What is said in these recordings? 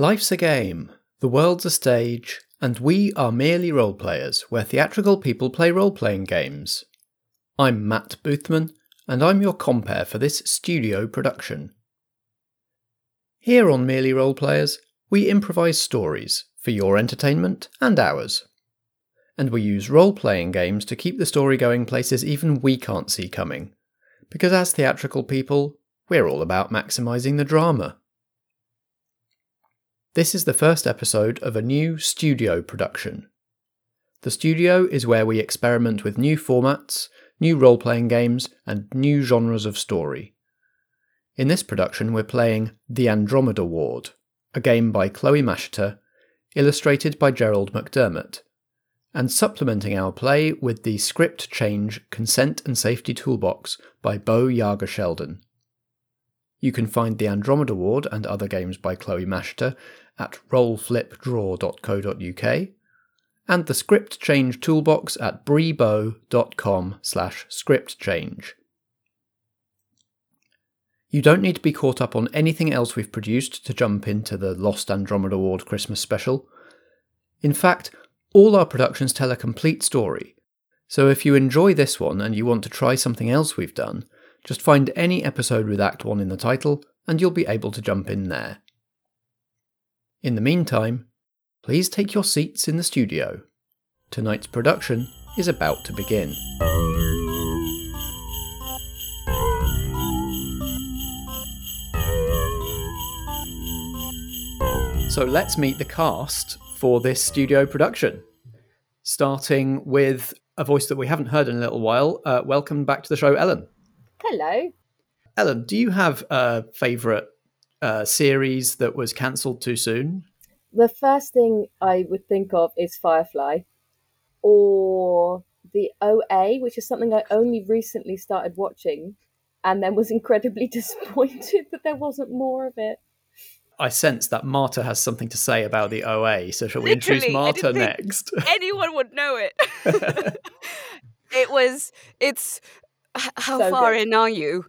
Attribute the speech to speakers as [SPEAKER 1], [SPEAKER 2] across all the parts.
[SPEAKER 1] Life's a game, the world's a stage, and we are merely role players where theatrical people play role playing games. I'm Matt Boothman, and I'm your compere for this studio production. Here on Merely Role Players, we improvise stories for your entertainment and ours. And we use role playing games to keep the story going places even we can't see coming. Because as theatrical people, we're all about maximising the drama. This is the first episode of a new studio production. The studio is where we experiment with new formats, new role playing games, and new genres of story. In this production, we're playing The Andromeda Ward, a game by Chloe Masheter, illustrated by Gerald McDermott, and supplementing our play with the Script Change Consent and Safety Toolbox by Beau Jágr Sheldon. You can find the Andromeda Ward and other games by Chloe Masheter at rollflipdraw.co.uk and the Script Change Toolbox at briebeau.com slash scriptchange. You don't need to be caught up on anything else we've produced to jump into the Lost Andromeda Ward Christmas special. In fact, all our productions tell a complete story, so if you enjoy this one and you want to try something else we've done, just find any episode with Act 1 in the title and you'll be able to jump in there. In the meantime, please take your seats in the studio. Tonight's production is about to begin. So let's meet the cast for this studio production. Starting with a voice that we haven't heard in a little while. Uh, welcome back to the show, Ellen.
[SPEAKER 2] Hello.
[SPEAKER 1] Ellen, do you have a favourite uh, series that was cancelled too soon?
[SPEAKER 2] The first thing I would think of is Firefly or the OA, which is something I only recently started watching and then was incredibly disappointed that there wasn't more of it.
[SPEAKER 1] I sense that Marta has something to say about the OA, so shall we
[SPEAKER 3] Literally,
[SPEAKER 1] introduce
[SPEAKER 3] I
[SPEAKER 1] Marta
[SPEAKER 3] didn't think
[SPEAKER 1] next?
[SPEAKER 3] Anyone would know it. it was. It's. How
[SPEAKER 2] So
[SPEAKER 3] far
[SPEAKER 2] good.
[SPEAKER 3] in are you?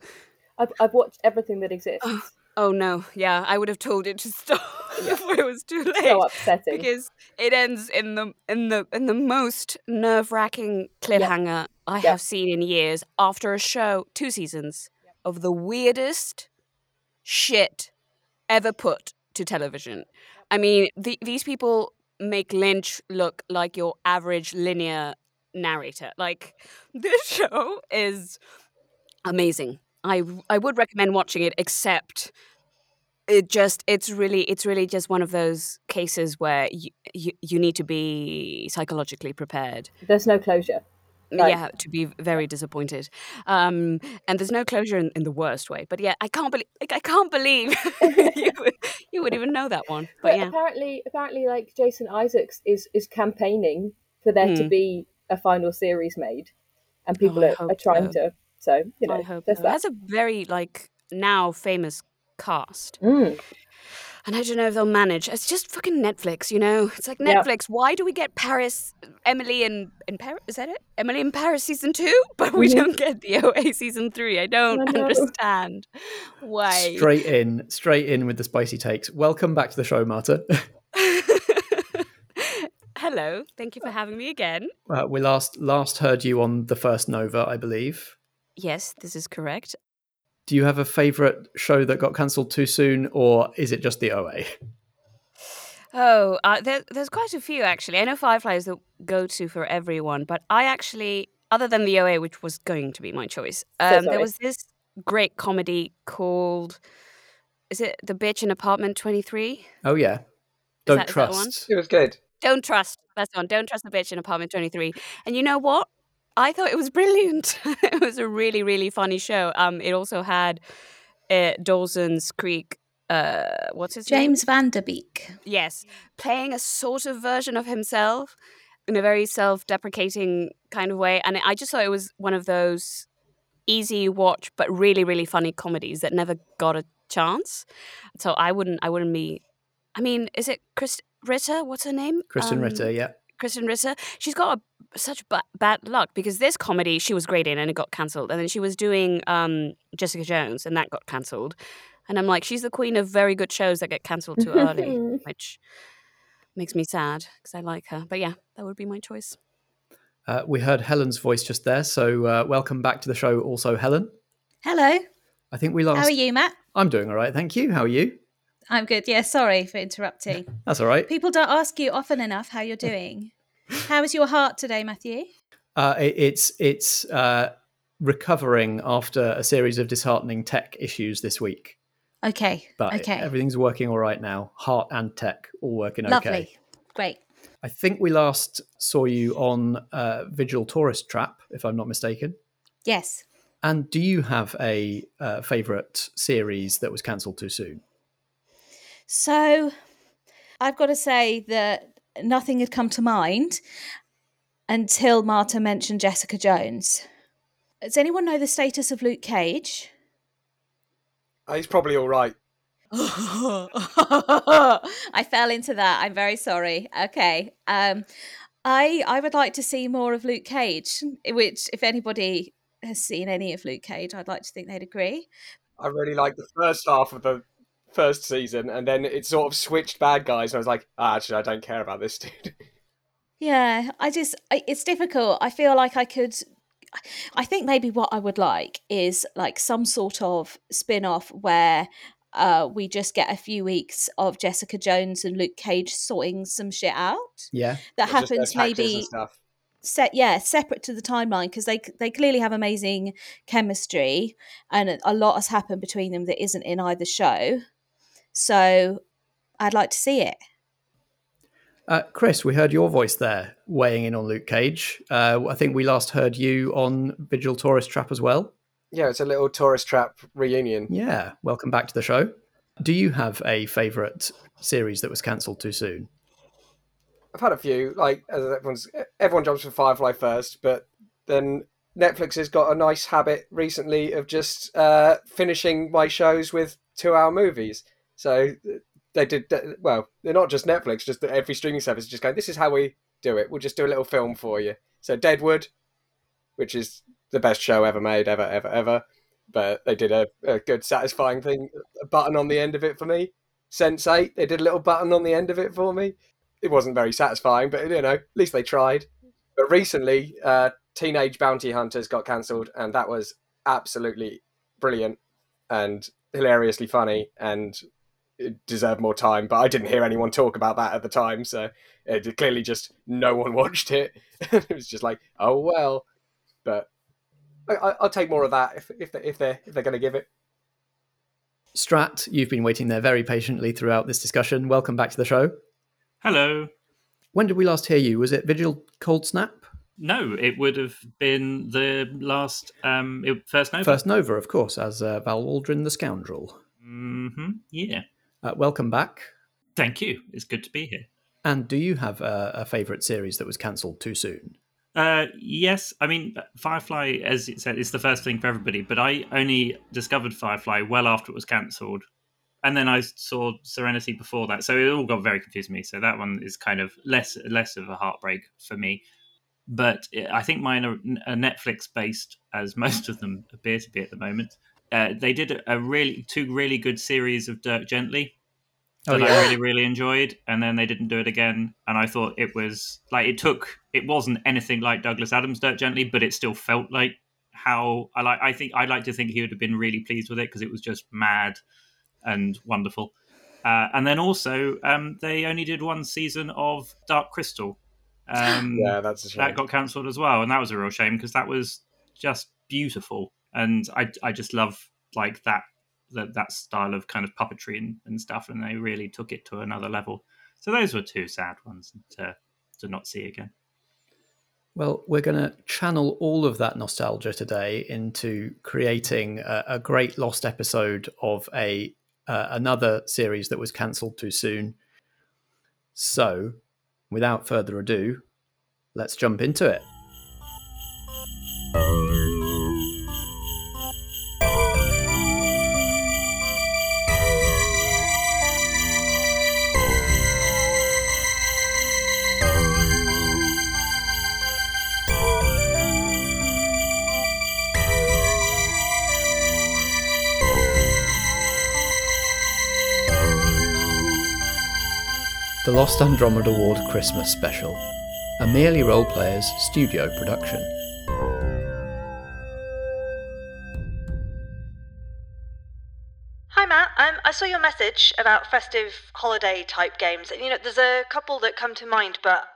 [SPEAKER 2] I've, I've watched everything that oh, exists.
[SPEAKER 3] Oh no! Yeah, I would have told it to stop before it was too late.
[SPEAKER 2] so upsetting.
[SPEAKER 3] because it ends in the in the in the most nerve wracking cliffhanger I
[SPEAKER 2] Yep.
[SPEAKER 3] have seen in years. After a show, two seasons of the weirdest shit ever put to television. I mean, the, these people make Lynch look like your average linear narrator. Like this show is amazing. I I would recommend watching it, except it just it's really it's really just one of those cases where you you, you need to be psychologically prepared
[SPEAKER 2] There's no closure.
[SPEAKER 3] Yeah to be very disappointed um and there's no closure in, in the worst way but yeah i can't believe like, i can't believe you, would, you would even know that one but
[SPEAKER 2] But
[SPEAKER 3] yeah
[SPEAKER 2] apparently, apparently, like Jason Isaacs is is campaigning for there to
[SPEAKER 3] Hmm.
[SPEAKER 2] be a final series made, and people
[SPEAKER 3] I
[SPEAKER 2] are, are trying
[SPEAKER 3] so.
[SPEAKER 2] to. So you know,
[SPEAKER 3] i hope so.
[SPEAKER 2] that.
[SPEAKER 3] that's a very like now famous cast
[SPEAKER 2] Mm.
[SPEAKER 3] and i don't know if they'll manage it's just fucking netflix you know it's like
[SPEAKER 2] Yeah.
[SPEAKER 3] netflix why do we get paris emily in in paris is that it emily in paris season two but we
[SPEAKER 2] Mhm.
[SPEAKER 3] don't get the oa season three i don't
[SPEAKER 2] I
[SPEAKER 3] understand why
[SPEAKER 1] Straight in, straight in with the spicy takes. Welcome back to the show, Marta.
[SPEAKER 3] Hello, thank you for having me again.
[SPEAKER 1] Uh, we last last heard you on the first Nova, I believe.
[SPEAKER 3] Yes, this is correct.
[SPEAKER 1] Do you have a favourite show that got cancelled too soon, or is it just the OA?
[SPEAKER 3] Oh, uh, there, there's quite a few actually. I know Firefly is the go-to for everyone, but I actually, other than the OA, which was going to be my choice,
[SPEAKER 2] So
[SPEAKER 3] um, there was this great comedy called, is it The Bitch in Apartment 23?
[SPEAKER 1] Oh yeah, don't
[SPEAKER 3] that- is that one?
[SPEAKER 1] trust.
[SPEAKER 4] It was good.
[SPEAKER 3] Don't trust. That's one. Don't trust the bitch in apartment 23. And you know what? I thought it was brilliant. it was a really, really funny show. Um, it also had uh, Dawson's Creek. Uh, what's his name?
[SPEAKER 5] James Van Der Beek.
[SPEAKER 3] Yes, playing a sort of version of himself in a very self-deprecating kind of way, and I just thought it was one of those easy watch but really, really funny comedies that never got a chance. So I wouldn't, I wouldn't be. I mean, is it Chris Ritter? What's her name?
[SPEAKER 1] Krysten
[SPEAKER 3] Um,
[SPEAKER 1] Ritter, yeah.
[SPEAKER 3] Krysten Ritter. She's got a, such ba- bad luck because this comedy she was great in and it got cancelled, and then she was doing um, Jessica Jones and that got cancelled, And I'm like, she's the queen of very good shows that get cancelled too early, which makes me sad because I like her. But yeah, that would be my choice.
[SPEAKER 1] Uh, we heard Helen's voice just there, so uh, welcome back to the show, also Helen.
[SPEAKER 4] Hello.
[SPEAKER 1] I think we lost.
[SPEAKER 4] How are you, Matt?
[SPEAKER 1] I'm doing all right, thank you. How are you?
[SPEAKER 4] I'm good. Yeah, sorry for interrupting.
[SPEAKER 1] That's all right.
[SPEAKER 4] People don't ask you often enough how you're doing. how is your heart today, Matthew?
[SPEAKER 1] Uh, it, it's it's uh, recovering after a series of disheartening tech issues this week,
[SPEAKER 4] Okay.
[SPEAKER 1] but
[SPEAKER 4] okay.
[SPEAKER 1] everything's working all right now. Heart and tech all working okay.
[SPEAKER 4] Lovely. Great.
[SPEAKER 1] I think we last saw you on uh, Vigil Tourist Trap, if I'm not mistaken.
[SPEAKER 4] Yes.
[SPEAKER 1] And do you have a uh, favourite series that was cancelled too soon?
[SPEAKER 4] So I've got to say that nothing had come to mind until Marta mentioned Jessica Jones. Does anyone know the status of Luke Cage?
[SPEAKER 5] Uh, He's probably all right.
[SPEAKER 4] I fell into that. I'm very sorry. Okay. Um, I I would like to see more of Luke Cage, which if anybody has seen any of Luke Cage, I'd like to think they'd agree.
[SPEAKER 5] I really like the first half of the first season, and then it sort of switched bad guys, and I was like, ah, actually, I don't care about this dude.
[SPEAKER 4] Yeah, I just I, it's difficult. I feel like I could I think maybe what I would like is like some sort of spin-off where uh, we just get a few weeks of Jessica Jones and Luke Cage sorting some shit out.
[SPEAKER 1] Yeah.
[SPEAKER 4] That
[SPEAKER 5] Just
[SPEAKER 4] happens
[SPEAKER 5] taxes
[SPEAKER 4] maybe set yeah separate to the timeline because they they clearly have amazing chemistry and a lot has happened between them that isn't in either show so i'd like to see it
[SPEAKER 1] Uh, Chris, we heard your voice there weighing in on Luke Cage. Uh, I think we last heard you on Vigil Tourist Trap as well.
[SPEAKER 5] Yeah, it's a little tourist trap reunion.
[SPEAKER 1] Yeah, welcome back to the show. Do you have a favourite series that was cancelled too soon?
[SPEAKER 5] I've had a few. Like as everyone's, everyone jumps for Firefly first, but then Netflix has got a nice habit recently of just uh, finishing my shows with two-hour movies. So they did well. They're not just Netflix; just every streaming service is just going. This is how we do it. We'll just do a little film for you. So Deadwood, which is the best show ever made, ever, ever, ever. But they did a, a good, satisfying thing, a button on the end of it for me. Sense8, they did a little button on the end of it for me. It wasn't very satisfying, but you know, at least they tried. But recently, uh, Teenage Bounty Hunters got cancelled, and that was absolutely brilliant and hilariously funny, and it deserved more time. But I didn't hear anyone talk about that at the time, so it clearly just no one watched it. it was just like, oh well. But I, I- I'll take more of that if if they if they're if they're going to give it.
[SPEAKER 1] Strat, you've been waiting there very patiently throughout this discussion. Welcome back to the show.
[SPEAKER 6] Hello.
[SPEAKER 1] When did we last hear you? Was it Vigil Cold Snap?
[SPEAKER 6] No, it would have been the last um first Nova.
[SPEAKER 1] First Nova, of course, as uh, Val Waldron the Scoundrel.
[SPEAKER 6] hmm Yeah.
[SPEAKER 1] Uh, welcome back.
[SPEAKER 6] Thank you. It's good to be here.
[SPEAKER 1] And do you have a, a favourite series that was cancelled too soon?
[SPEAKER 6] Uh, yes, I mean Firefly, as it said, is the first thing for everybody. But I only discovered Firefly well after it was cancelled, and then I saw Serenity before that, so it all got very confusing me. So that one is kind of less less of a heartbreak for me. But I think mine are, are Netflix based, as most of them appear to be at the moment. Uh, they did a, a really two really good series of Dirk Gently
[SPEAKER 1] Oh,
[SPEAKER 6] that
[SPEAKER 1] yeah.
[SPEAKER 6] I really really enjoyed, and then they didn't do it again. And I thought it was like it took it wasn't anything like Douglas Adams' Dirk Gently, but it still felt like how I like. I think I'd like to think he would have been really pleased with it because it was just mad and wonderful. Uh, and then also, um, they only did one season of Dark Crystal. Um,
[SPEAKER 5] Yeah, that's a shame.
[SPEAKER 6] that got cancelled as well, and that was a real shame because that was just beautiful, and I I just love like that that that style of kind of puppetry and, and stuff, and they really took it to another level. So those were two sad ones to to not see again.
[SPEAKER 1] Well, we're going to channel all of that nostalgia today into creating a, a great lost episode of a uh, another series that was cancelled too soon. So, without further ado, let's jump into it. The Lost Andromeda Ward Christmas Special, a Merely Role Players studio production.
[SPEAKER 7] Hi Matt, um, I saw your message about festive holiday type games, and you know, there's a couple that come to mind, but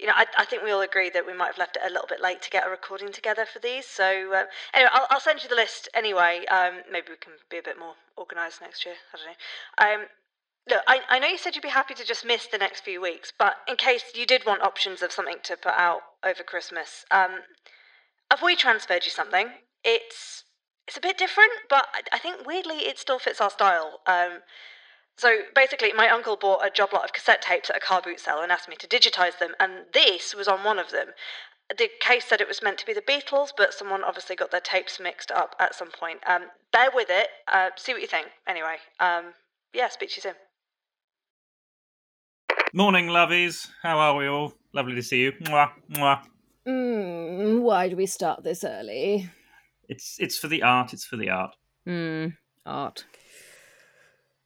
[SPEAKER 7] you know, I, I think we all agree that we might have left it a little bit late to get a recording together for these. So uh, anyway, I'll, I'll send you the list anyway. Um, maybe we can be a bit more organised next year. I don't know. Look, I, I know you said you'd be happy to just miss the next few weeks, but in case you did want options of something to put out over Christmas, um, I've we transferred you something. It's it's a bit different, but I, think weirdly it still fits our style. Um, so basically, my uncle bought a job lot of cassette tapes at a car boot sale and asked me to digitize them, and this was on one of them. The case said it was meant to be the Beatles, but someone obviously got their tapes mixed up at some point. Um, bear with it. Uh, see what you think. Anyway, um, yeah, speak to you soon.
[SPEAKER 6] Morning, lovies. How are we all? Lovely to see you. Mwah, mwah.
[SPEAKER 2] Mm, why do we start this early?
[SPEAKER 6] It's it's for the art. It's for the art.
[SPEAKER 2] Hmm, art.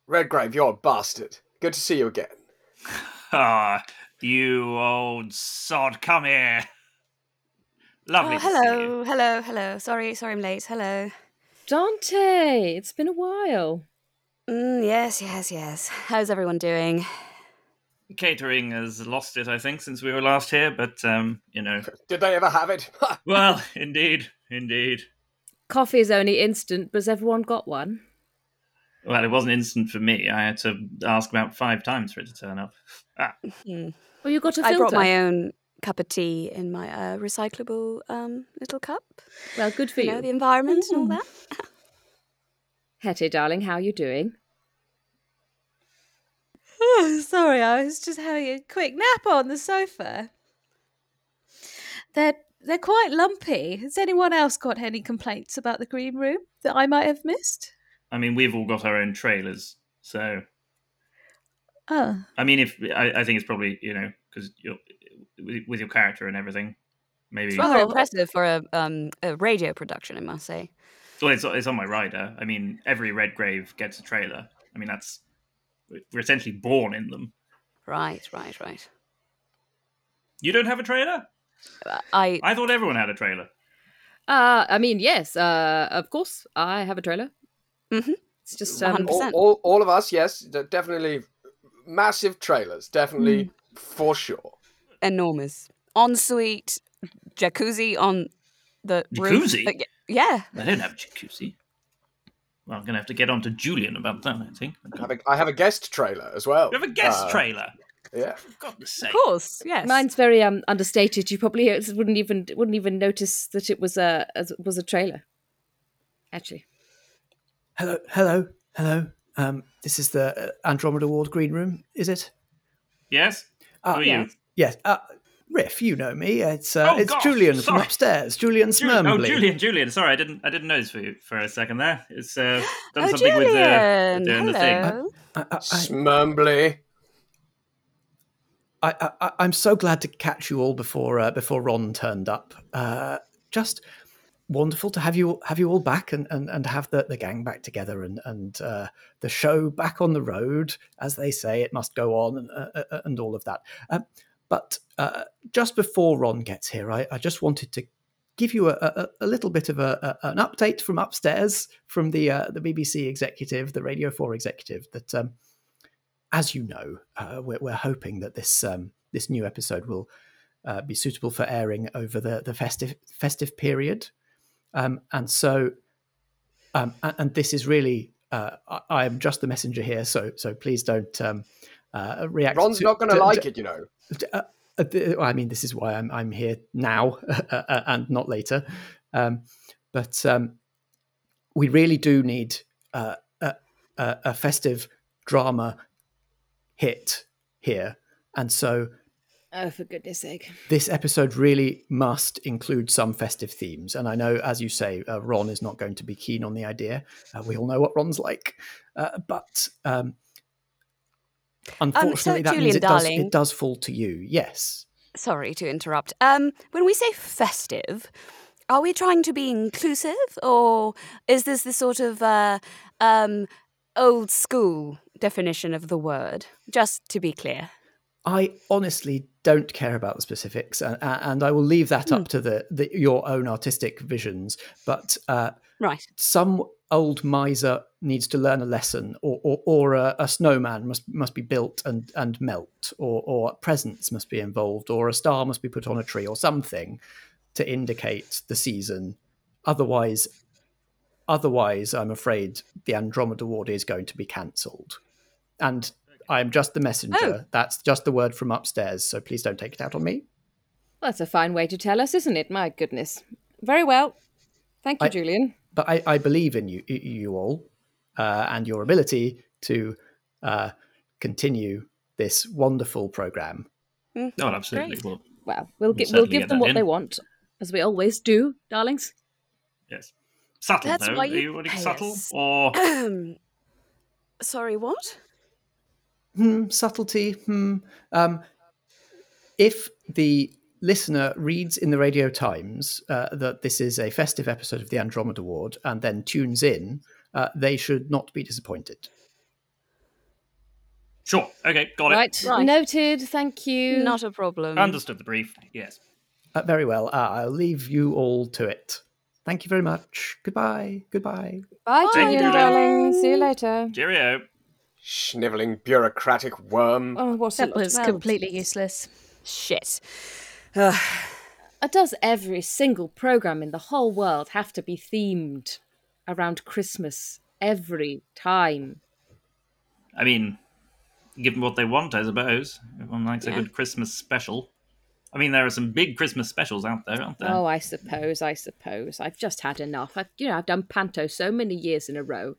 [SPEAKER 5] Redgrave, you're a bastard. Good to see you again.
[SPEAKER 6] Ah, you old sod, come here. Lovely
[SPEAKER 3] Oh,
[SPEAKER 6] to see you.
[SPEAKER 3] hello, hello, hello. Sorry, sorry, I'm late. Hello.
[SPEAKER 2] Dante, it's been a while.
[SPEAKER 3] Mm, yes, yes, yes. How's everyone doing?
[SPEAKER 6] Catering has lost it, I think, since we were last here. But um, you know,
[SPEAKER 5] Did they ever have it?
[SPEAKER 6] well, indeed, indeed.
[SPEAKER 2] Coffee is only instant, but has everyone got one?
[SPEAKER 6] Well, it wasn't instant for me. I had to ask about five times for it to turn up. Ah,
[SPEAKER 3] Hmm.
[SPEAKER 2] Oh, you got a
[SPEAKER 3] I
[SPEAKER 2] filter.
[SPEAKER 3] I brought my own cup of tea in my uh, recyclable um, little cup.
[SPEAKER 2] Well, good for
[SPEAKER 3] You
[SPEAKER 2] you.
[SPEAKER 3] know, the environment and all that.
[SPEAKER 2] Hetty, darling, how are you doing?
[SPEAKER 4] Oh, sorry, I was just having a quick nap on the sofa. They're they're quite lumpy. Has anyone else got any complaints about the green room that I might have missed?
[SPEAKER 6] I mean, we've all got our own trailers, so
[SPEAKER 4] Oh,
[SPEAKER 6] I mean, if I, I think it's probably you know because you're with, with your character and everything, maybe.
[SPEAKER 3] It's rather
[SPEAKER 4] Oh.
[SPEAKER 3] impressive for a, um, a radio production, I must say.
[SPEAKER 6] Well, it's it's on my rider. I mean, every Redgrave gets a trailer. I mean, that's we're essentially born in them.
[SPEAKER 3] Right, right, right.
[SPEAKER 6] You don't have a trailer?
[SPEAKER 3] Uh, I
[SPEAKER 6] I thought everyone had a trailer.
[SPEAKER 2] Uh, I mean, yes, uh, of course, I have a trailer.
[SPEAKER 3] Mhm.
[SPEAKER 2] It's just,
[SPEAKER 3] One
[SPEAKER 2] um,
[SPEAKER 3] hundred
[SPEAKER 5] all,
[SPEAKER 3] percent.
[SPEAKER 5] all, all of us, yes, definitely massive trailers, definitely for sure.
[SPEAKER 3] enormous ensuite jacuzzi on the roof.
[SPEAKER 6] Jacuzzi?
[SPEAKER 3] Uh, yeah,
[SPEAKER 6] I don't have a jacuzzi. Well, I'm gonna have to get on to Julian about that. I think.
[SPEAKER 5] I have a, I have a guest trailer as well.
[SPEAKER 6] You have a guest
[SPEAKER 5] Uh,
[SPEAKER 6] trailer.
[SPEAKER 5] Yeah.
[SPEAKER 6] For God's sake.
[SPEAKER 3] of course. Yes.
[SPEAKER 2] mine's very um understated. You probably uh, wouldn't even wouldn't even notice that it was a as- was a trailer. Actually,
[SPEAKER 1] Hello, hello, hello. Um, this is the uh, Andromeda Ward Green Room, is it?
[SPEAKER 6] Yes.
[SPEAKER 1] Uh,
[SPEAKER 6] Who are
[SPEAKER 2] yeah.
[SPEAKER 6] you?
[SPEAKER 1] Yes. Uh, Riff, you know me. It's uh,
[SPEAKER 6] Oh,
[SPEAKER 1] it's
[SPEAKER 6] gosh,
[SPEAKER 1] Julian from upstairs. Julian
[SPEAKER 6] Ju- oh, Julian, Julian. Sorry, I didn't. I didn't notice for you for a second there. It's uh, done
[SPEAKER 3] oh,
[SPEAKER 6] something with
[SPEAKER 3] Julian.
[SPEAKER 6] uh, doing the thing.
[SPEAKER 3] Hello.
[SPEAKER 1] I, I, I,
[SPEAKER 5] Smumbly.
[SPEAKER 1] I, I, I'm so glad to catch you all before uh, before Ron turned up. Uh, just wonderful to have you have you all back and, and, and have the, the gang back together and and uh, the show back on the road, as they say, it must go on and uh, uh, and all of that. Um, but uh, just before Ron gets here, I, I just wanted to give you a, a, a little bit of a, an update from upstairs from the uh, the BBC executive, the Radio Four executive. That, um, as you know, uh, we're, we're hoping that this um, this new episode will uh, be suitable for airing over the the festive festive period, um, and so um, and this is really. Uh, I, am just the messenger here, so so please don't um, uh, react.
[SPEAKER 5] Ron's
[SPEAKER 1] to-
[SPEAKER 5] not going to- like it, you know.
[SPEAKER 1] Uh, uh, I mean, this is why I'm I'm here now uh, and not later. Um, but um, we really do need uh, a, a, a festive drama hit here, and so
[SPEAKER 2] oh for goodness sake!
[SPEAKER 1] this episode really must include some festive themes. And I know, as you say, uh, Ron is not going to be keen on the idea. Uh, we all know what Ron's like, uh, but. Um, Unfortunately, that means
[SPEAKER 3] Julian,
[SPEAKER 1] it does, it does fall to you. Yes.
[SPEAKER 3] Sorry to interrupt. Um, when we say festive, are we trying to be inclusive, or is this the sort of uh, um, old school definition of the word? Just to be clear.
[SPEAKER 1] I honestly don't care about the specifics, and, and I will leave that up to the, the your own artistic visions. But uh,
[SPEAKER 3] Right.
[SPEAKER 1] some old miser needs to learn a lesson, or or, or a, a snowman must must be built and and melt, or or presents must be involved, or a star must be put on a tree, or something to indicate the season. Otherwise, otherwise, I'm afraid the Andromeda Ward is going to be cancelled. And I am just the messenger.
[SPEAKER 3] Oh.
[SPEAKER 1] That's just the word from upstairs. So please don't take it out on me.
[SPEAKER 2] That's a fine way to tell us, isn't it? My goodness. Very well. Thank you,
[SPEAKER 1] I-
[SPEAKER 2] Julian.
[SPEAKER 1] But I, I believe in you, you all, uh, and your ability to uh, continue this wonderful program.
[SPEAKER 6] Oh, absolutely.
[SPEAKER 3] Great.
[SPEAKER 6] Well,
[SPEAKER 2] Well, we'll,
[SPEAKER 6] We'll
[SPEAKER 2] gi- we'll give them what
[SPEAKER 6] in.
[SPEAKER 2] they want, as we always do, darlings.
[SPEAKER 6] yes. Subtle,
[SPEAKER 3] That's
[SPEAKER 6] though.
[SPEAKER 3] why
[SPEAKER 6] Are
[SPEAKER 3] you
[SPEAKER 6] you wanting
[SPEAKER 3] pay
[SPEAKER 6] subtle?
[SPEAKER 3] us.
[SPEAKER 6] Or.
[SPEAKER 3] Sorry, what?
[SPEAKER 1] Hmm, subtlety. Hmm. Um, if the listener reads in the Radio Times uh, that this is a festive episode of the Andromeda Ward and then tunes in, uh, they should not be disappointed.
[SPEAKER 6] Sure. Okay, got it.
[SPEAKER 2] Right.
[SPEAKER 3] Right.
[SPEAKER 2] Noted. Thank you.
[SPEAKER 3] Not a problem.
[SPEAKER 6] Understood the brief. Yes.
[SPEAKER 1] Uh, very well. Uh, I'll leave you all to it. Thank you very much. Goodbye. Goodbye.
[SPEAKER 2] Bye,
[SPEAKER 6] Thank
[SPEAKER 2] Julian,
[SPEAKER 6] you.
[SPEAKER 2] darling. See you later.
[SPEAKER 6] Cheerio.
[SPEAKER 5] Snivelling bureaucratic worm.
[SPEAKER 2] Oh, what's
[SPEAKER 4] That
[SPEAKER 2] it?
[SPEAKER 4] was
[SPEAKER 2] well,
[SPEAKER 4] completely useless.
[SPEAKER 3] Shit.
[SPEAKER 2] Uh, Does every single program in the whole world have to be themed around Christmas every time?
[SPEAKER 6] I mean, give them what they want, I suppose. Everyone likes a good Christmas special. I mean, there are some big Christmas specials out there, aren't there?
[SPEAKER 2] Oh, I suppose, I suppose. I've just had enough. I've, you know, I've done panto so many years in a row.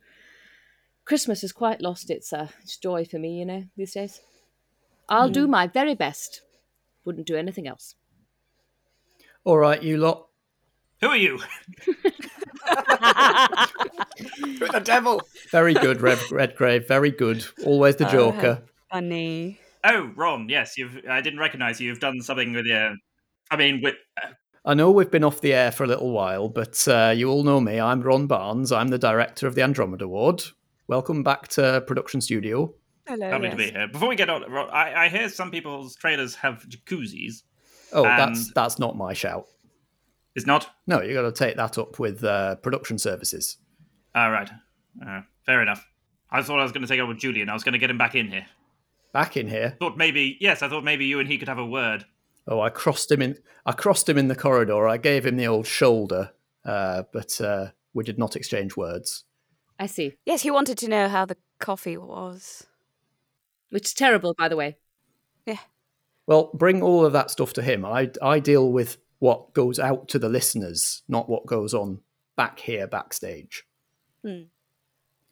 [SPEAKER 2] Christmas has quite lost its, uh, its joy for me, you know, these days. I'll do my very best. Wouldn't do anything else.
[SPEAKER 1] All right, you lot.
[SPEAKER 6] Who are you?
[SPEAKER 5] With the devil.
[SPEAKER 1] Very good, Red, Redgrave. Very good. Always the Joker.
[SPEAKER 3] Funny.
[SPEAKER 6] Oh, Ron. Yes, you've. I didn't recognise you. You've done something with your. I mean, with. Uh,
[SPEAKER 1] I know we've been off the air for a little while, but uh, you all know me. I'm Ron Barnes. I'm the director of the Andromeda Ward. Welcome back to Production Studio.
[SPEAKER 3] Hello.
[SPEAKER 6] lovely to be here. Before we get on, I, I hear some people's trailers have jacuzzis.
[SPEAKER 1] Oh, that's
[SPEAKER 6] And-
[SPEAKER 1] that's not my shout.
[SPEAKER 6] It's not.
[SPEAKER 1] No, you got to take that up with uh, production services.
[SPEAKER 6] All right. Uh, fair enough. I thought I was going to take it up with Julian. I was going to get him back in here.
[SPEAKER 1] Back in here.
[SPEAKER 6] Thought maybe. Yes, I thought maybe you and he could have a word.
[SPEAKER 1] Oh, I crossed him in. I crossed him in the corridor. I gave him the old shoulder, uh, but uh, we did not exchange words.
[SPEAKER 2] I see.
[SPEAKER 3] Yes, he wanted to know how the coffee was.
[SPEAKER 2] Which is terrible, by the way.
[SPEAKER 1] Well, bring all of that stuff to him. I I deal with what goes out to the listeners, not what goes on back here backstage.
[SPEAKER 3] Hmm.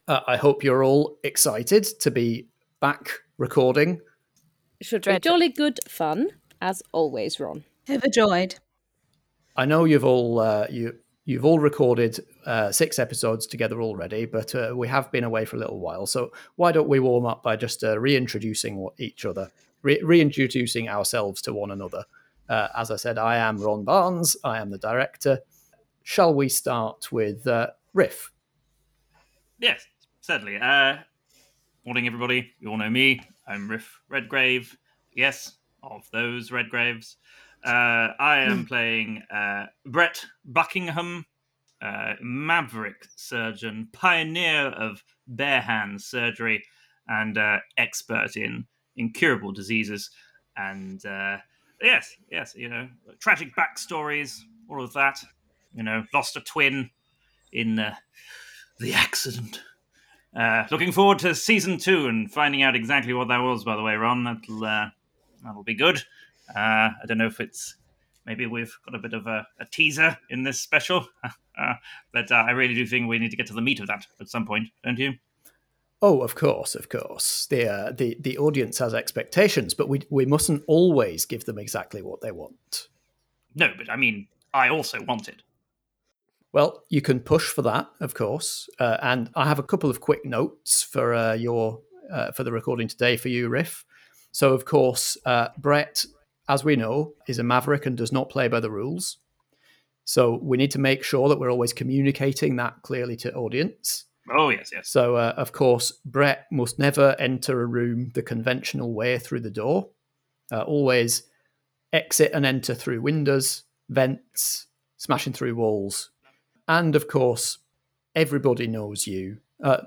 [SPEAKER 1] Uh, I hope you're all excited to be back recording.
[SPEAKER 2] Should
[SPEAKER 3] Dreadful.
[SPEAKER 2] jolly good fun, as always, Ron.
[SPEAKER 4] Overjoyed.
[SPEAKER 1] I know you've all uh, you you've all recorded uh, six episodes together already, but uh, we have been away for a little while. So why don't we warm up by just uh, reintroducing each other, re- reintroducing ourselves to one another? Uh, as I said, I am Ron Barnes. I am the director. Shall we start with uh, Riff?
[SPEAKER 6] Yes, certainly. Uh, morning, everybody. You all know me. I'm Riff Redgrave. Yes, of those Redgraves. Uh, I am playing uh, Brett Buckingham, uh, maverick surgeon, pioneer of bare hand surgery, and uh, expert in incurable diseases. And uh, yes, yes, you know, tragic backstories, all of that. You know, lost a twin in uh, the accident. Uh, looking forward to season two and finding out exactly what that was. By the way, Ron, that'll uh, that'll be good. Uh, I don't know if it's maybe we've got a bit of a, a teaser in this special, uh, but uh, I really do think we need to get to the meat of that at some point, don't you?
[SPEAKER 1] Oh, of course, of course. The uh, the the audience has expectations, but we we mustn't always give them exactly what they want.
[SPEAKER 6] No, but I mean, I also want it.
[SPEAKER 1] Well, you can push for that, of course, uh, and I have a couple of quick notes for uh, your uh, for the recording today for you, Riff. So, of course, uh, Brett, as we know, is a maverick and does not play by the rules. So we need to make sure that we're always communicating that clearly to audience.
[SPEAKER 6] Oh yes, yes.
[SPEAKER 1] So, uh, of course, Brett must never enter a room the conventional way through the door. Uh, always exit and enter through windows, vents, smashing through walls. And of course, everybody knows you. Uh,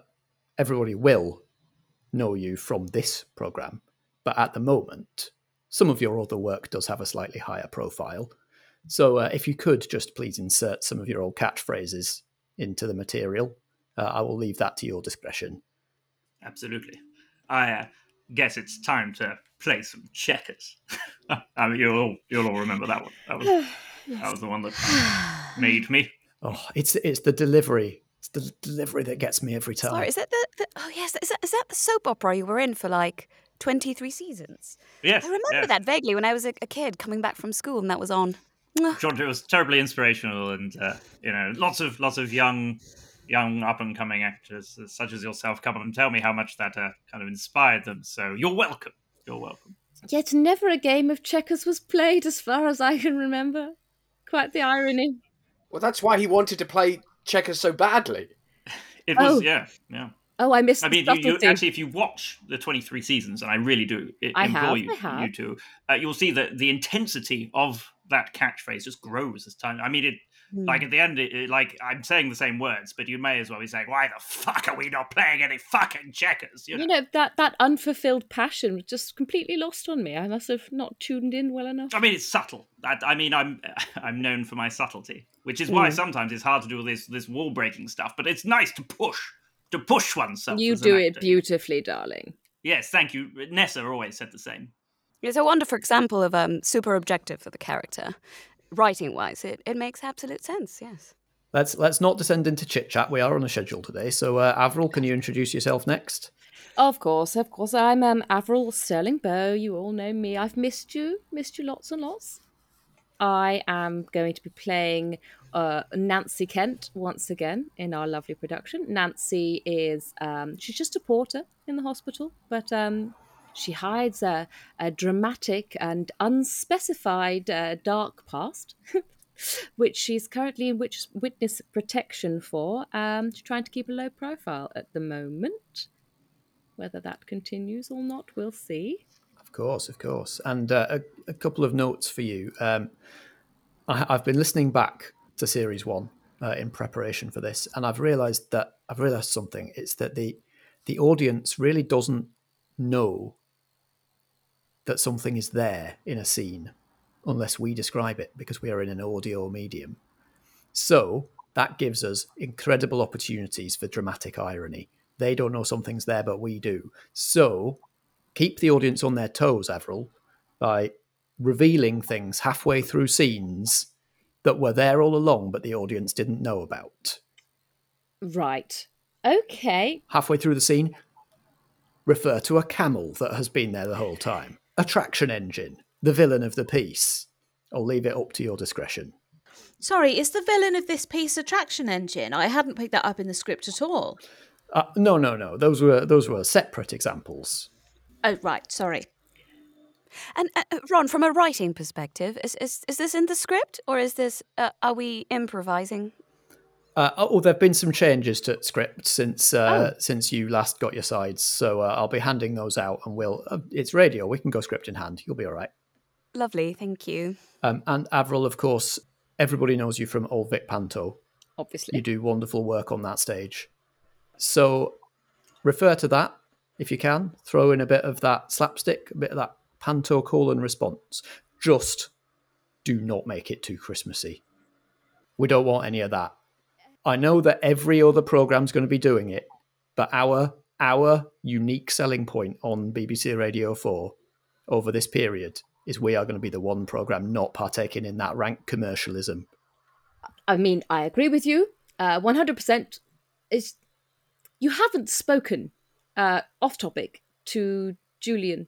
[SPEAKER 1] everybody will know you from this program. But at the moment, some of your other work does have a slightly higher profile. So uh, if you could just please insert some of your old catchphrases into the material, uh, I will leave that to your discretion.
[SPEAKER 6] Absolutely. I uh, guess it's time to play some checkers. I mean, you'll all, you'll all remember that one. That was, that was the one that made me.
[SPEAKER 1] Oh, it's it's the delivery. It's the delivery that gets me every time.
[SPEAKER 3] Sorry, is that the, the oh yes, is that, is that the soap opera you were in for like twenty three seasons?
[SPEAKER 6] Yes.
[SPEAKER 3] I remember
[SPEAKER 6] yes.
[SPEAKER 3] that vaguely when I was a, a kid coming back from school and that was on. Mwah.
[SPEAKER 6] Sure, it was terribly inspirational, and uh, you know, lots of lots of young, young up and coming actors uh, such as yourself come up and tell me how much that uh, kind of inspired them. So you're welcome. You're welcome.
[SPEAKER 2] Yet never a game of checkers was played, as far as I can remember. Quite the irony.
[SPEAKER 5] Well, that's why he wanted to play checkers so badly.
[SPEAKER 6] It was
[SPEAKER 2] Oh.
[SPEAKER 6] yeah, yeah.
[SPEAKER 2] Oh, I missed
[SPEAKER 6] I mean,
[SPEAKER 2] the
[SPEAKER 6] you, you, actually, if you watch the 23 seasons, and I really do i-
[SPEAKER 2] I
[SPEAKER 6] implore
[SPEAKER 2] have,
[SPEAKER 6] you,
[SPEAKER 2] I have.
[SPEAKER 6] you to, uh, you'll see that the intensity of that catchphrase just grows as time. I mean, it
[SPEAKER 2] Hmm.
[SPEAKER 6] like at the end, it, it- like I'm saying the same words, but you may as well be saying, "Why the fuck are we not playing any fucking checkers?" You know?
[SPEAKER 2] You know, that, that unfulfilled passion was just completely lost on me. I must have not tuned in well enough.
[SPEAKER 6] I mean, it's subtle. I, I mean, I'm I'm known for my subtlety, which is why
[SPEAKER 2] Mm.
[SPEAKER 6] sometimes it's hard to do all this this wall breaking stuff. But it's nice to push to push oneself.
[SPEAKER 2] You do it beautifully, darling.
[SPEAKER 6] Yes, thank you. Nessa always said the same.
[SPEAKER 3] It's a wonderful example of um, super objective for the character. Writing wise, it, it makes absolute sense, yes.
[SPEAKER 1] Let's let's not descend into chit chat. We are on a schedule today. So, uh, Avril, can you introduce yourself next?
[SPEAKER 2] Of course, of course. I'm um, Avril Sterling Bow. You all know me. I've missed you, missed you lots and lots. I am going to be playing uh, Nancy Kent once again in our lovely production. Nancy is um, she's just a porter in the hospital, but um, she hides a, a dramatic and unspecified uh, dark past. Which she's currently in which witness protection for, um, she's trying to keep a low profile at the moment. Whether that continues or not, we'll see.
[SPEAKER 1] Of course, of course. And uh, a, a couple of notes for you. Um, I, I've been listening back to series one uh, in preparation for this, and I've realised that I've realised something. It's that the the audience really doesn't know that something is there in a scene unless we describe it because we are in an audio medium. So that gives us incredible opportunities for dramatic irony. They don't know something's there, but we do. So keep the audience on their toes, Avril, by revealing things halfway through scenes that were there all along, but the audience didn't know about.
[SPEAKER 2] Right. Okay.
[SPEAKER 1] Halfway through the scene, refer to a camel that has been there the whole time, a traction engine, the villain of the piece. I'll leave it up to your discretion.
[SPEAKER 4] Sorry, is the villain of this piece a traction engine? I hadn't picked that up in the script at all.
[SPEAKER 1] Uh, no, no, no. Those were those were separate examples.
[SPEAKER 4] Oh, right, sorry.
[SPEAKER 3] And uh, uh, Ron, from a writing perspective, is, is, is this in the script or is this, uh, are we improvising?
[SPEAKER 1] Uh, oh, there've been some changes to script since uh, since you last got your sides, so uh, I'll be handing those out, and we'll. Uh, it's radio; we can go script in hand. You'll be all right.
[SPEAKER 3] Lovely, thank you.
[SPEAKER 1] Um, and Avril, of course, everybody knows you from Old Vic Panto.
[SPEAKER 2] Obviously.
[SPEAKER 1] You do wonderful work on that stage. So refer to that if you can. Throw in a bit of that slapstick, a bit of that panto call and response. Just do not make it too Christmassy. We don't want any of that. I know that every other program's going to be doing it, but our our unique selling point on BBC Radio 4 over this period is we are going to be the one program not partaking in that rank commercialism.
[SPEAKER 2] I mean, I agree with you. Uh, 100% is. You haven't spoken uh, off topic to Julian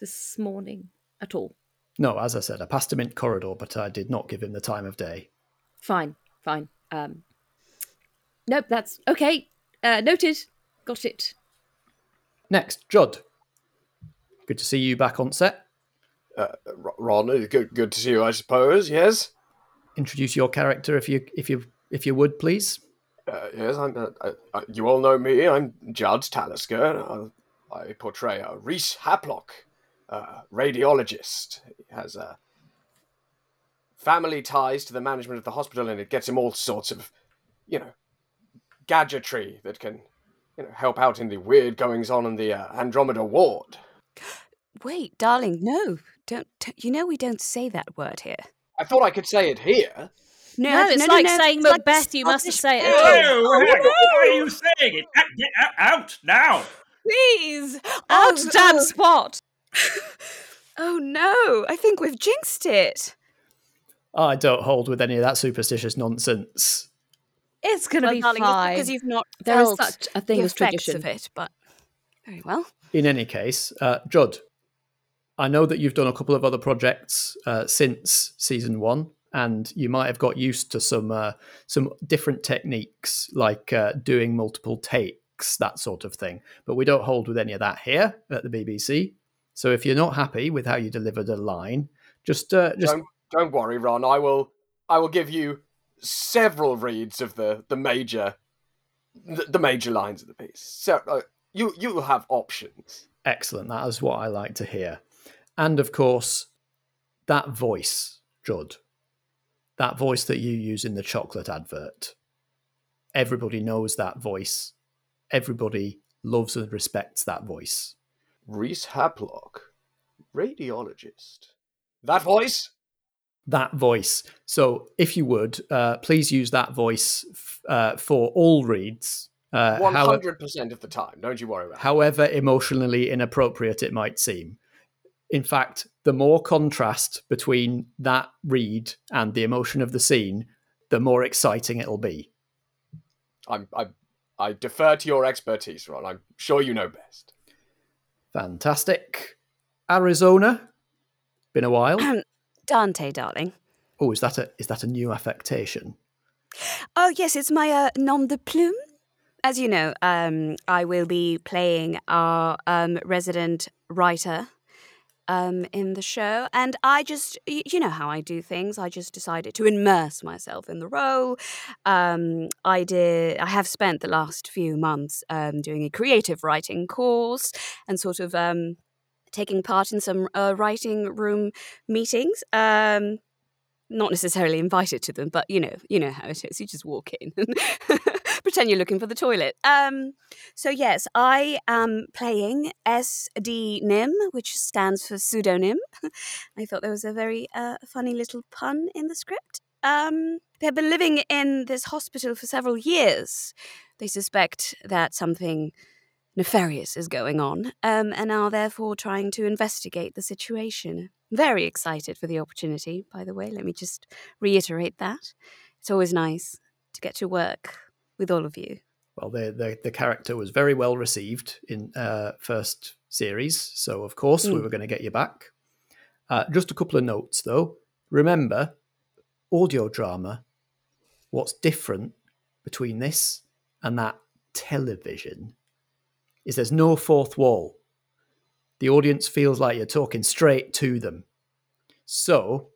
[SPEAKER 2] this morning at all.
[SPEAKER 1] No, as I said, I passed him in corridor, but I did not give him the time of day.
[SPEAKER 2] Fine, fine. Um, nope, that's okay. Uh, noted. Got it.
[SPEAKER 1] Next, Judd. Good to see you back on set.
[SPEAKER 5] Uh, Ron, uh, good, good to see you, I suppose. Yes.
[SPEAKER 1] Introduce your character if you if you if you would, please.
[SPEAKER 5] Uh, yes, I'm. Uh, uh, uh, you all know me. I'm Judd Talisker. Uh, I portray uh, Reese Haplock, uh, radiologist. He has uh, family ties to the management of the hospital, and it gets him all sorts of, you know, gadgetry that can, you know, help out in the weird goings on in the uh, Andromeda ward.
[SPEAKER 3] Wait, darling, no. Don't, don't- you know we don't say that word here.
[SPEAKER 5] I thought I could say it here.
[SPEAKER 4] No, it's like saying
[SPEAKER 3] it's like
[SPEAKER 4] Macbeth, you mustn't say it at
[SPEAKER 3] Scottish-
[SPEAKER 4] all.
[SPEAKER 6] Oh, heck, why are you saying it? Out- Get out, out now!
[SPEAKER 3] Please!
[SPEAKER 4] Out,
[SPEAKER 3] Oh,
[SPEAKER 4] damn
[SPEAKER 3] oh.
[SPEAKER 4] spot!
[SPEAKER 3] Oh no, I think we've jinxed it.
[SPEAKER 1] I don't hold with any of that superstitious nonsense.
[SPEAKER 4] It's gonna
[SPEAKER 3] Well,
[SPEAKER 4] be
[SPEAKER 3] darling,
[SPEAKER 4] fine.
[SPEAKER 3] because you've not
[SPEAKER 2] There is
[SPEAKER 3] felt
[SPEAKER 2] such a thing
[SPEAKER 3] the
[SPEAKER 2] as tradition.
[SPEAKER 3] of it, but very well.
[SPEAKER 1] In any case, uh, Judd, I know that you've done a couple of other projects uh, since season one, and you might have got used to some uh, some different techniques, like uh, doing multiple takes, that sort of thing. But we don't hold with any of that here at the BBC. So if you're not happy with how you delivered a line, just uh, just
[SPEAKER 5] Don't don't worry, Ron. I will I will give you several reads of the the major the, the major lines of the piece. So uh, you you will have options.
[SPEAKER 1] Excellent. That is what I like to hear. And of course, that voice, Judd, that voice that you use in the chocolate advert. Everybody knows that voice. Everybody loves and respects that voice.
[SPEAKER 5] Reese Haplock, radiologist. That voice?
[SPEAKER 1] That voice. So, if you would, uh, please use that voice f- uh, for all reads. Uh,
[SPEAKER 5] hundred percent of the time. Don't you worry about it.
[SPEAKER 1] however emotionally inappropriate it might seem. In fact, the more contrast between that read and the emotion of the scene, the more exciting it'll be.
[SPEAKER 5] I'm I I defer to your expertise, Ron. I'm sure you know best.
[SPEAKER 1] Fantastic. Arizona. Been a while.
[SPEAKER 3] Dante, darling.
[SPEAKER 1] Oh, is that a is that a new affectation?
[SPEAKER 3] Oh yes, it's my uh, nom de plume. As you know, um, I will be playing our um, resident writer um, in the show, and I just, you know how I do things. I just decided to immerse myself in the role. Um, I did. I have spent the last few months um, doing a creative writing course and sort of um, taking part in some uh, writing room meetings. Um, not necessarily invited to them, but you know, you know how it is. You just walk in and pretend you're looking for the toilet. Um, so yes, I am playing SD Nim, which stands for pseudonym. I thought there was a very uh, funny little pun in the script. Um, they have been living in this hospital for several years. They suspect that something nefarious is going on, um, and are therefore trying to investigate the situation. Very excited for the opportunity, by the way. Let me just reiterate that. It's always nice to get to work with all of you.
[SPEAKER 1] Well, the the, the character was very well received in uh, first series, so of course we
[SPEAKER 3] Mm.
[SPEAKER 1] were going to get you back. Uh, just a couple of notes, though. Remember, audio drama. What's different between this and that television is there's no fourth wall. The audience feels like you're talking straight to them. So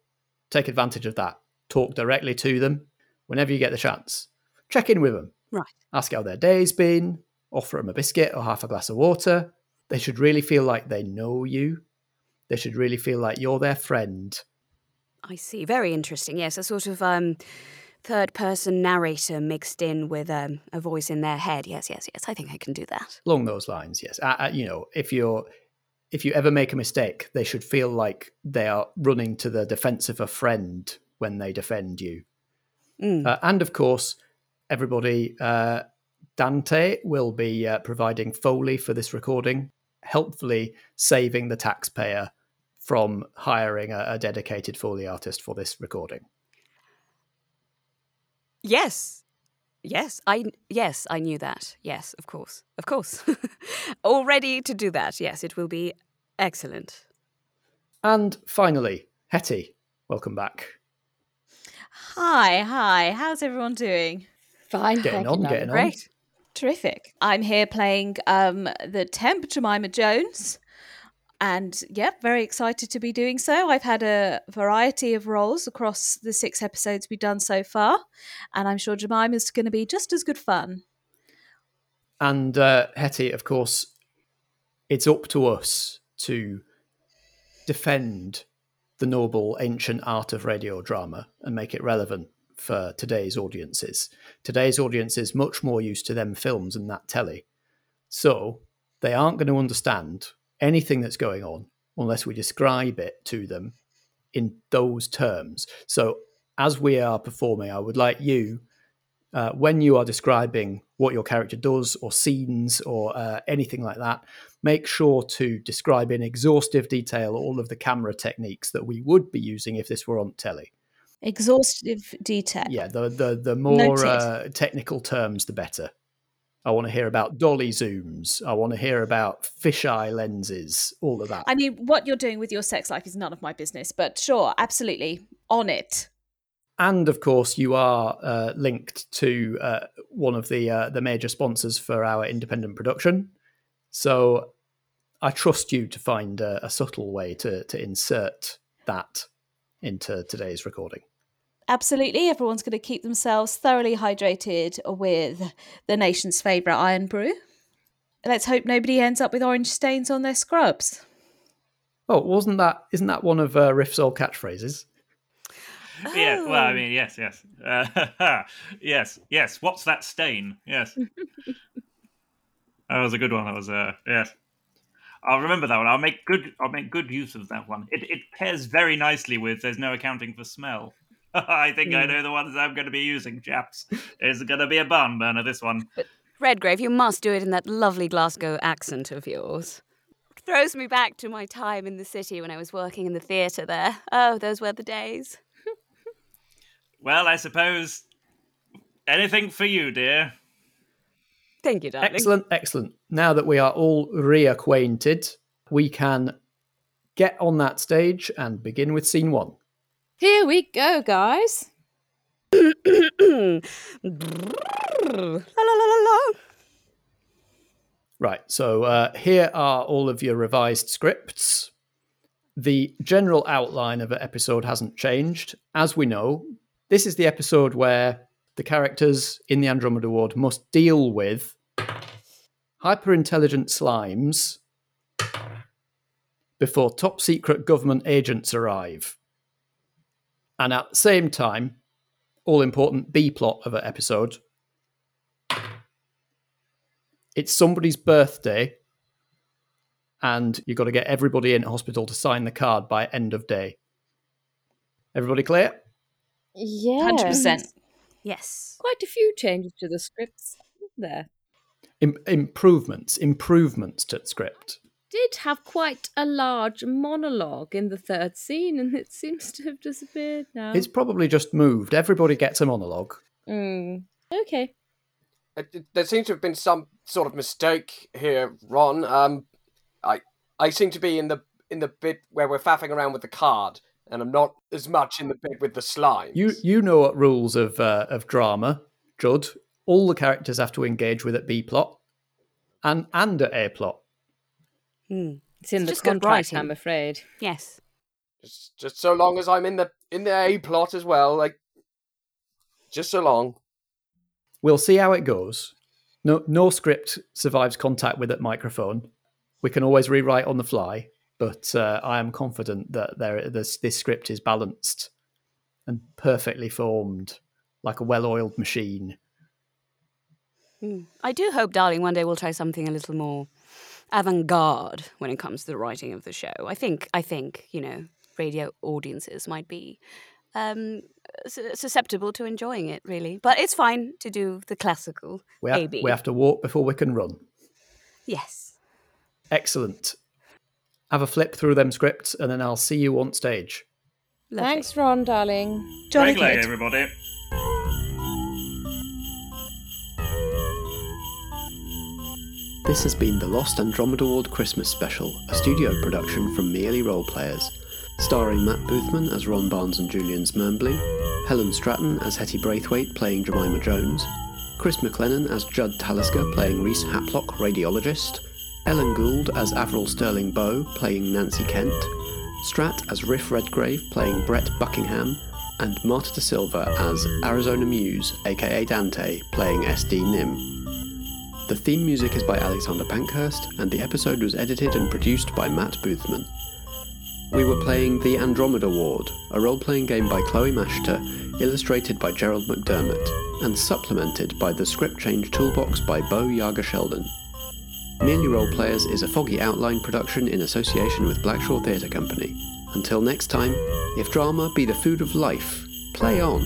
[SPEAKER 1] take advantage of that. Talk directly to them whenever you get the chance. Check in with them.
[SPEAKER 3] Right.
[SPEAKER 1] Ask how their day's been. Offer them a biscuit or half a glass of water. They should really feel like they know you. They should really feel like you're their friend.
[SPEAKER 3] I see. Very interesting. Yes, a sort of um, third person narrator mixed in with um, a voice in their head. Yes, yes, yes. I think I can do that.
[SPEAKER 1] Along those lines, yes. You know, if you're if you ever make a mistake, they should feel like they are running to the defense of a friend when they defend you.
[SPEAKER 3] Mm.
[SPEAKER 1] Uh, and of course, everybody, uh, Dante will be uh, providing Foley for this recording, helpfully saving the taxpayer from hiring a, a dedicated Foley artist for this recording.
[SPEAKER 3] Yes. Yes, I yes, I knew that. Yes, of course. Of course. All ready to do that. Yes, it will be excellent.
[SPEAKER 1] And finally, Hetty, welcome back.
[SPEAKER 4] Hi, hi. How's everyone doing?
[SPEAKER 2] Fine.
[SPEAKER 1] Getting on, getting on.
[SPEAKER 3] Great.
[SPEAKER 4] Terrific. I'm here playing um, the temp Jemima Jones. And yeah, very excited to be doing so. I've had a variety of roles across the six episodes we've done so far. And I'm sure Jemima's going to be just as good fun.
[SPEAKER 1] And uh, Hetty, of course, it's up to us to defend the noble ancient art of radio drama and make it relevant for today's audiences. Today's audience is much more used to them films and that telly. So they aren't going to understand anything that's going on unless we describe it to them in those terms. So as we are performing, I would like you, uh, when you are describing what your character does or scenes or uh, anything like that, make sure to describe in exhaustive detail all of the camera techniques that we would be using if this were on telly.
[SPEAKER 4] Exhaustive detail.
[SPEAKER 1] Yeah, the the the more uh, technical terms, the better. I want to hear about dolly zooms. I want to hear about fisheye lenses, all of that.
[SPEAKER 4] I mean, what you're doing with your sex life is none of my business, but sure, absolutely on it.
[SPEAKER 1] And of course, you are uh, linked to uh, one of the uh, the major sponsors for our independent production. So I trust you to find a, a subtle way to to insert that into today's recording.
[SPEAKER 4] Absolutely, everyone's going to keep themselves thoroughly hydrated with the nation's favourite Irn-Bru. Let's hope nobody ends up with orange stains on their scrubs.
[SPEAKER 1] Oh, wasn't that? Isn't that one of uh, Riff's old catchphrases?
[SPEAKER 6] Oh. Yeah, well, I mean, yes, yes, uh, yes, yes. What's that stain? Yes, that was a good one. That was, uh, yes. I'll remember that one. I'll make good. I'll make good use of that one. It it pairs very nicely with. There's no accounting for smell. I think I hmm. know the ones I'm going to be using, chaps. It's going to be a barn burner. This one.
[SPEAKER 3] Redgrave, you must do it in that lovely Glasgow accent of yours. Throws me back to my time in the city when I was working in the theatre there. Oh, those were the days.
[SPEAKER 6] Well, I suppose anything for you, dear.
[SPEAKER 3] Thank you, darling.
[SPEAKER 1] Excellent, excellent. Now that we are all reacquainted, we can get on that stage and begin with scene one.
[SPEAKER 2] Here we go, guys.
[SPEAKER 3] la la la la la.
[SPEAKER 1] Right, so uh, here are all of your revised scripts. The general outline of an episode hasn't changed. As we know, this is the episode where the characters in the Andromeda Ward must deal with hyper intelligent slimes before top secret government agents arrive. And at the same time, all important B plot of an episode it's somebody's birthday and you've got to get everybody in hospital to sign the card by end of day. Everybody clear?
[SPEAKER 2] Yeah.
[SPEAKER 4] 100%.
[SPEAKER 3] Yes.
[SPEAKER 2] Quite a few changes to the scripts there.
[SPEAKER 1] Im- improvements, improvements to the script.
[SPEAKER 2] Did have quite a large monologue in the third scene, and it seems to have disappeared now.
[SPEAKER 1] It's probably just moved. Everybody gets a monologue.
[SPEAKER 2] Mm. Okay.
[SPEAKER 5] It- it- There seems to have been some sort of mistake here, Ron. Um, I I seem to be in the in the bit where we're faffing around with the card, and I'm not as much in the bit with the slime.
[SPEAKER 1] You you know what rules of uh, of drama, Judd. All the characters have to engage with at B plot and and at A plot.
[SPEAKER 3] Hmm.
[SPEAKER 2] It's in
[SPEAKER 3] It's
[SPEAKER 2] the
[SPEAKER 3] just
[SPEAKER 2] contract. I'm afraid.
[SPEAKER 3] Yes.
[SPEAKER 5] just, just so long as I'm in the in the A plot as well, like just so long.
[SPEAKER 1] We'll see how it goes. No no script survives contact with that microphone. We can always rewrite on the fly, but uh, I am confident that there this this script is balanced and perfectly formed, like a well-oiled machine.
[SPEAKER 3] Hmm. I do hope, darling, one day we'll try something a little more avant-garde when it comes to the writing of the show. I think, I think, you know, radio audiences might be um, susceptible to enjoying it, really. But it's fine to do the classical
[SPEAKER 1] We have,
[SPEAKER 3] AB.
[SPEAKER 1] we have to walk before we can run.
[SPEAKER 3] Yes.
[SPEAKER 1] Excellent. Have a flip through them scripts, and then I'll see you on stage.
[SPEAKER 3] Lovely.
[SPEAKER 2] Thanks, Ron, darling.
[SPEAKER 4] Jolly
[SPEAKER 6] Regulate,
[SPEAKER 4] good.
[SPEAKER 6] everybody.
[SPEAKER 1] This has been the Lost Andromeda Ward Christmas Special, a studio production from Merely Role Players, starring Matt Boothman as Ron Barnes and Julian Smurmbly, Helen Stratton as Hetty Braithwaite playing Jemima Jones, Chris McLennan as Judd Talisker playing Reese Haplock, radiologist, Ellen Gould as Avril Sterling Bow playing Nancy Kent, Strat as Riff Redgrave playing Brett Buckingham, and Marta da Silva as Arizona Muse, aka Dante, playing SD Nim. The theme music is by Alexander Pankhurst, and the episode was edited and produced by Matt Boothman.
[SPEAKER 8] we were playing The Andromeda Ward, a role playing game by Chloe Mashter, illustrated by Gerald McDermott, and supplemented by the script change toolbox by Beau Jágr Sheldon. Merely Role Players is a foggy outline production in association with Blackshaw Theatre Company. Until next time, if drama be the food of life, play on.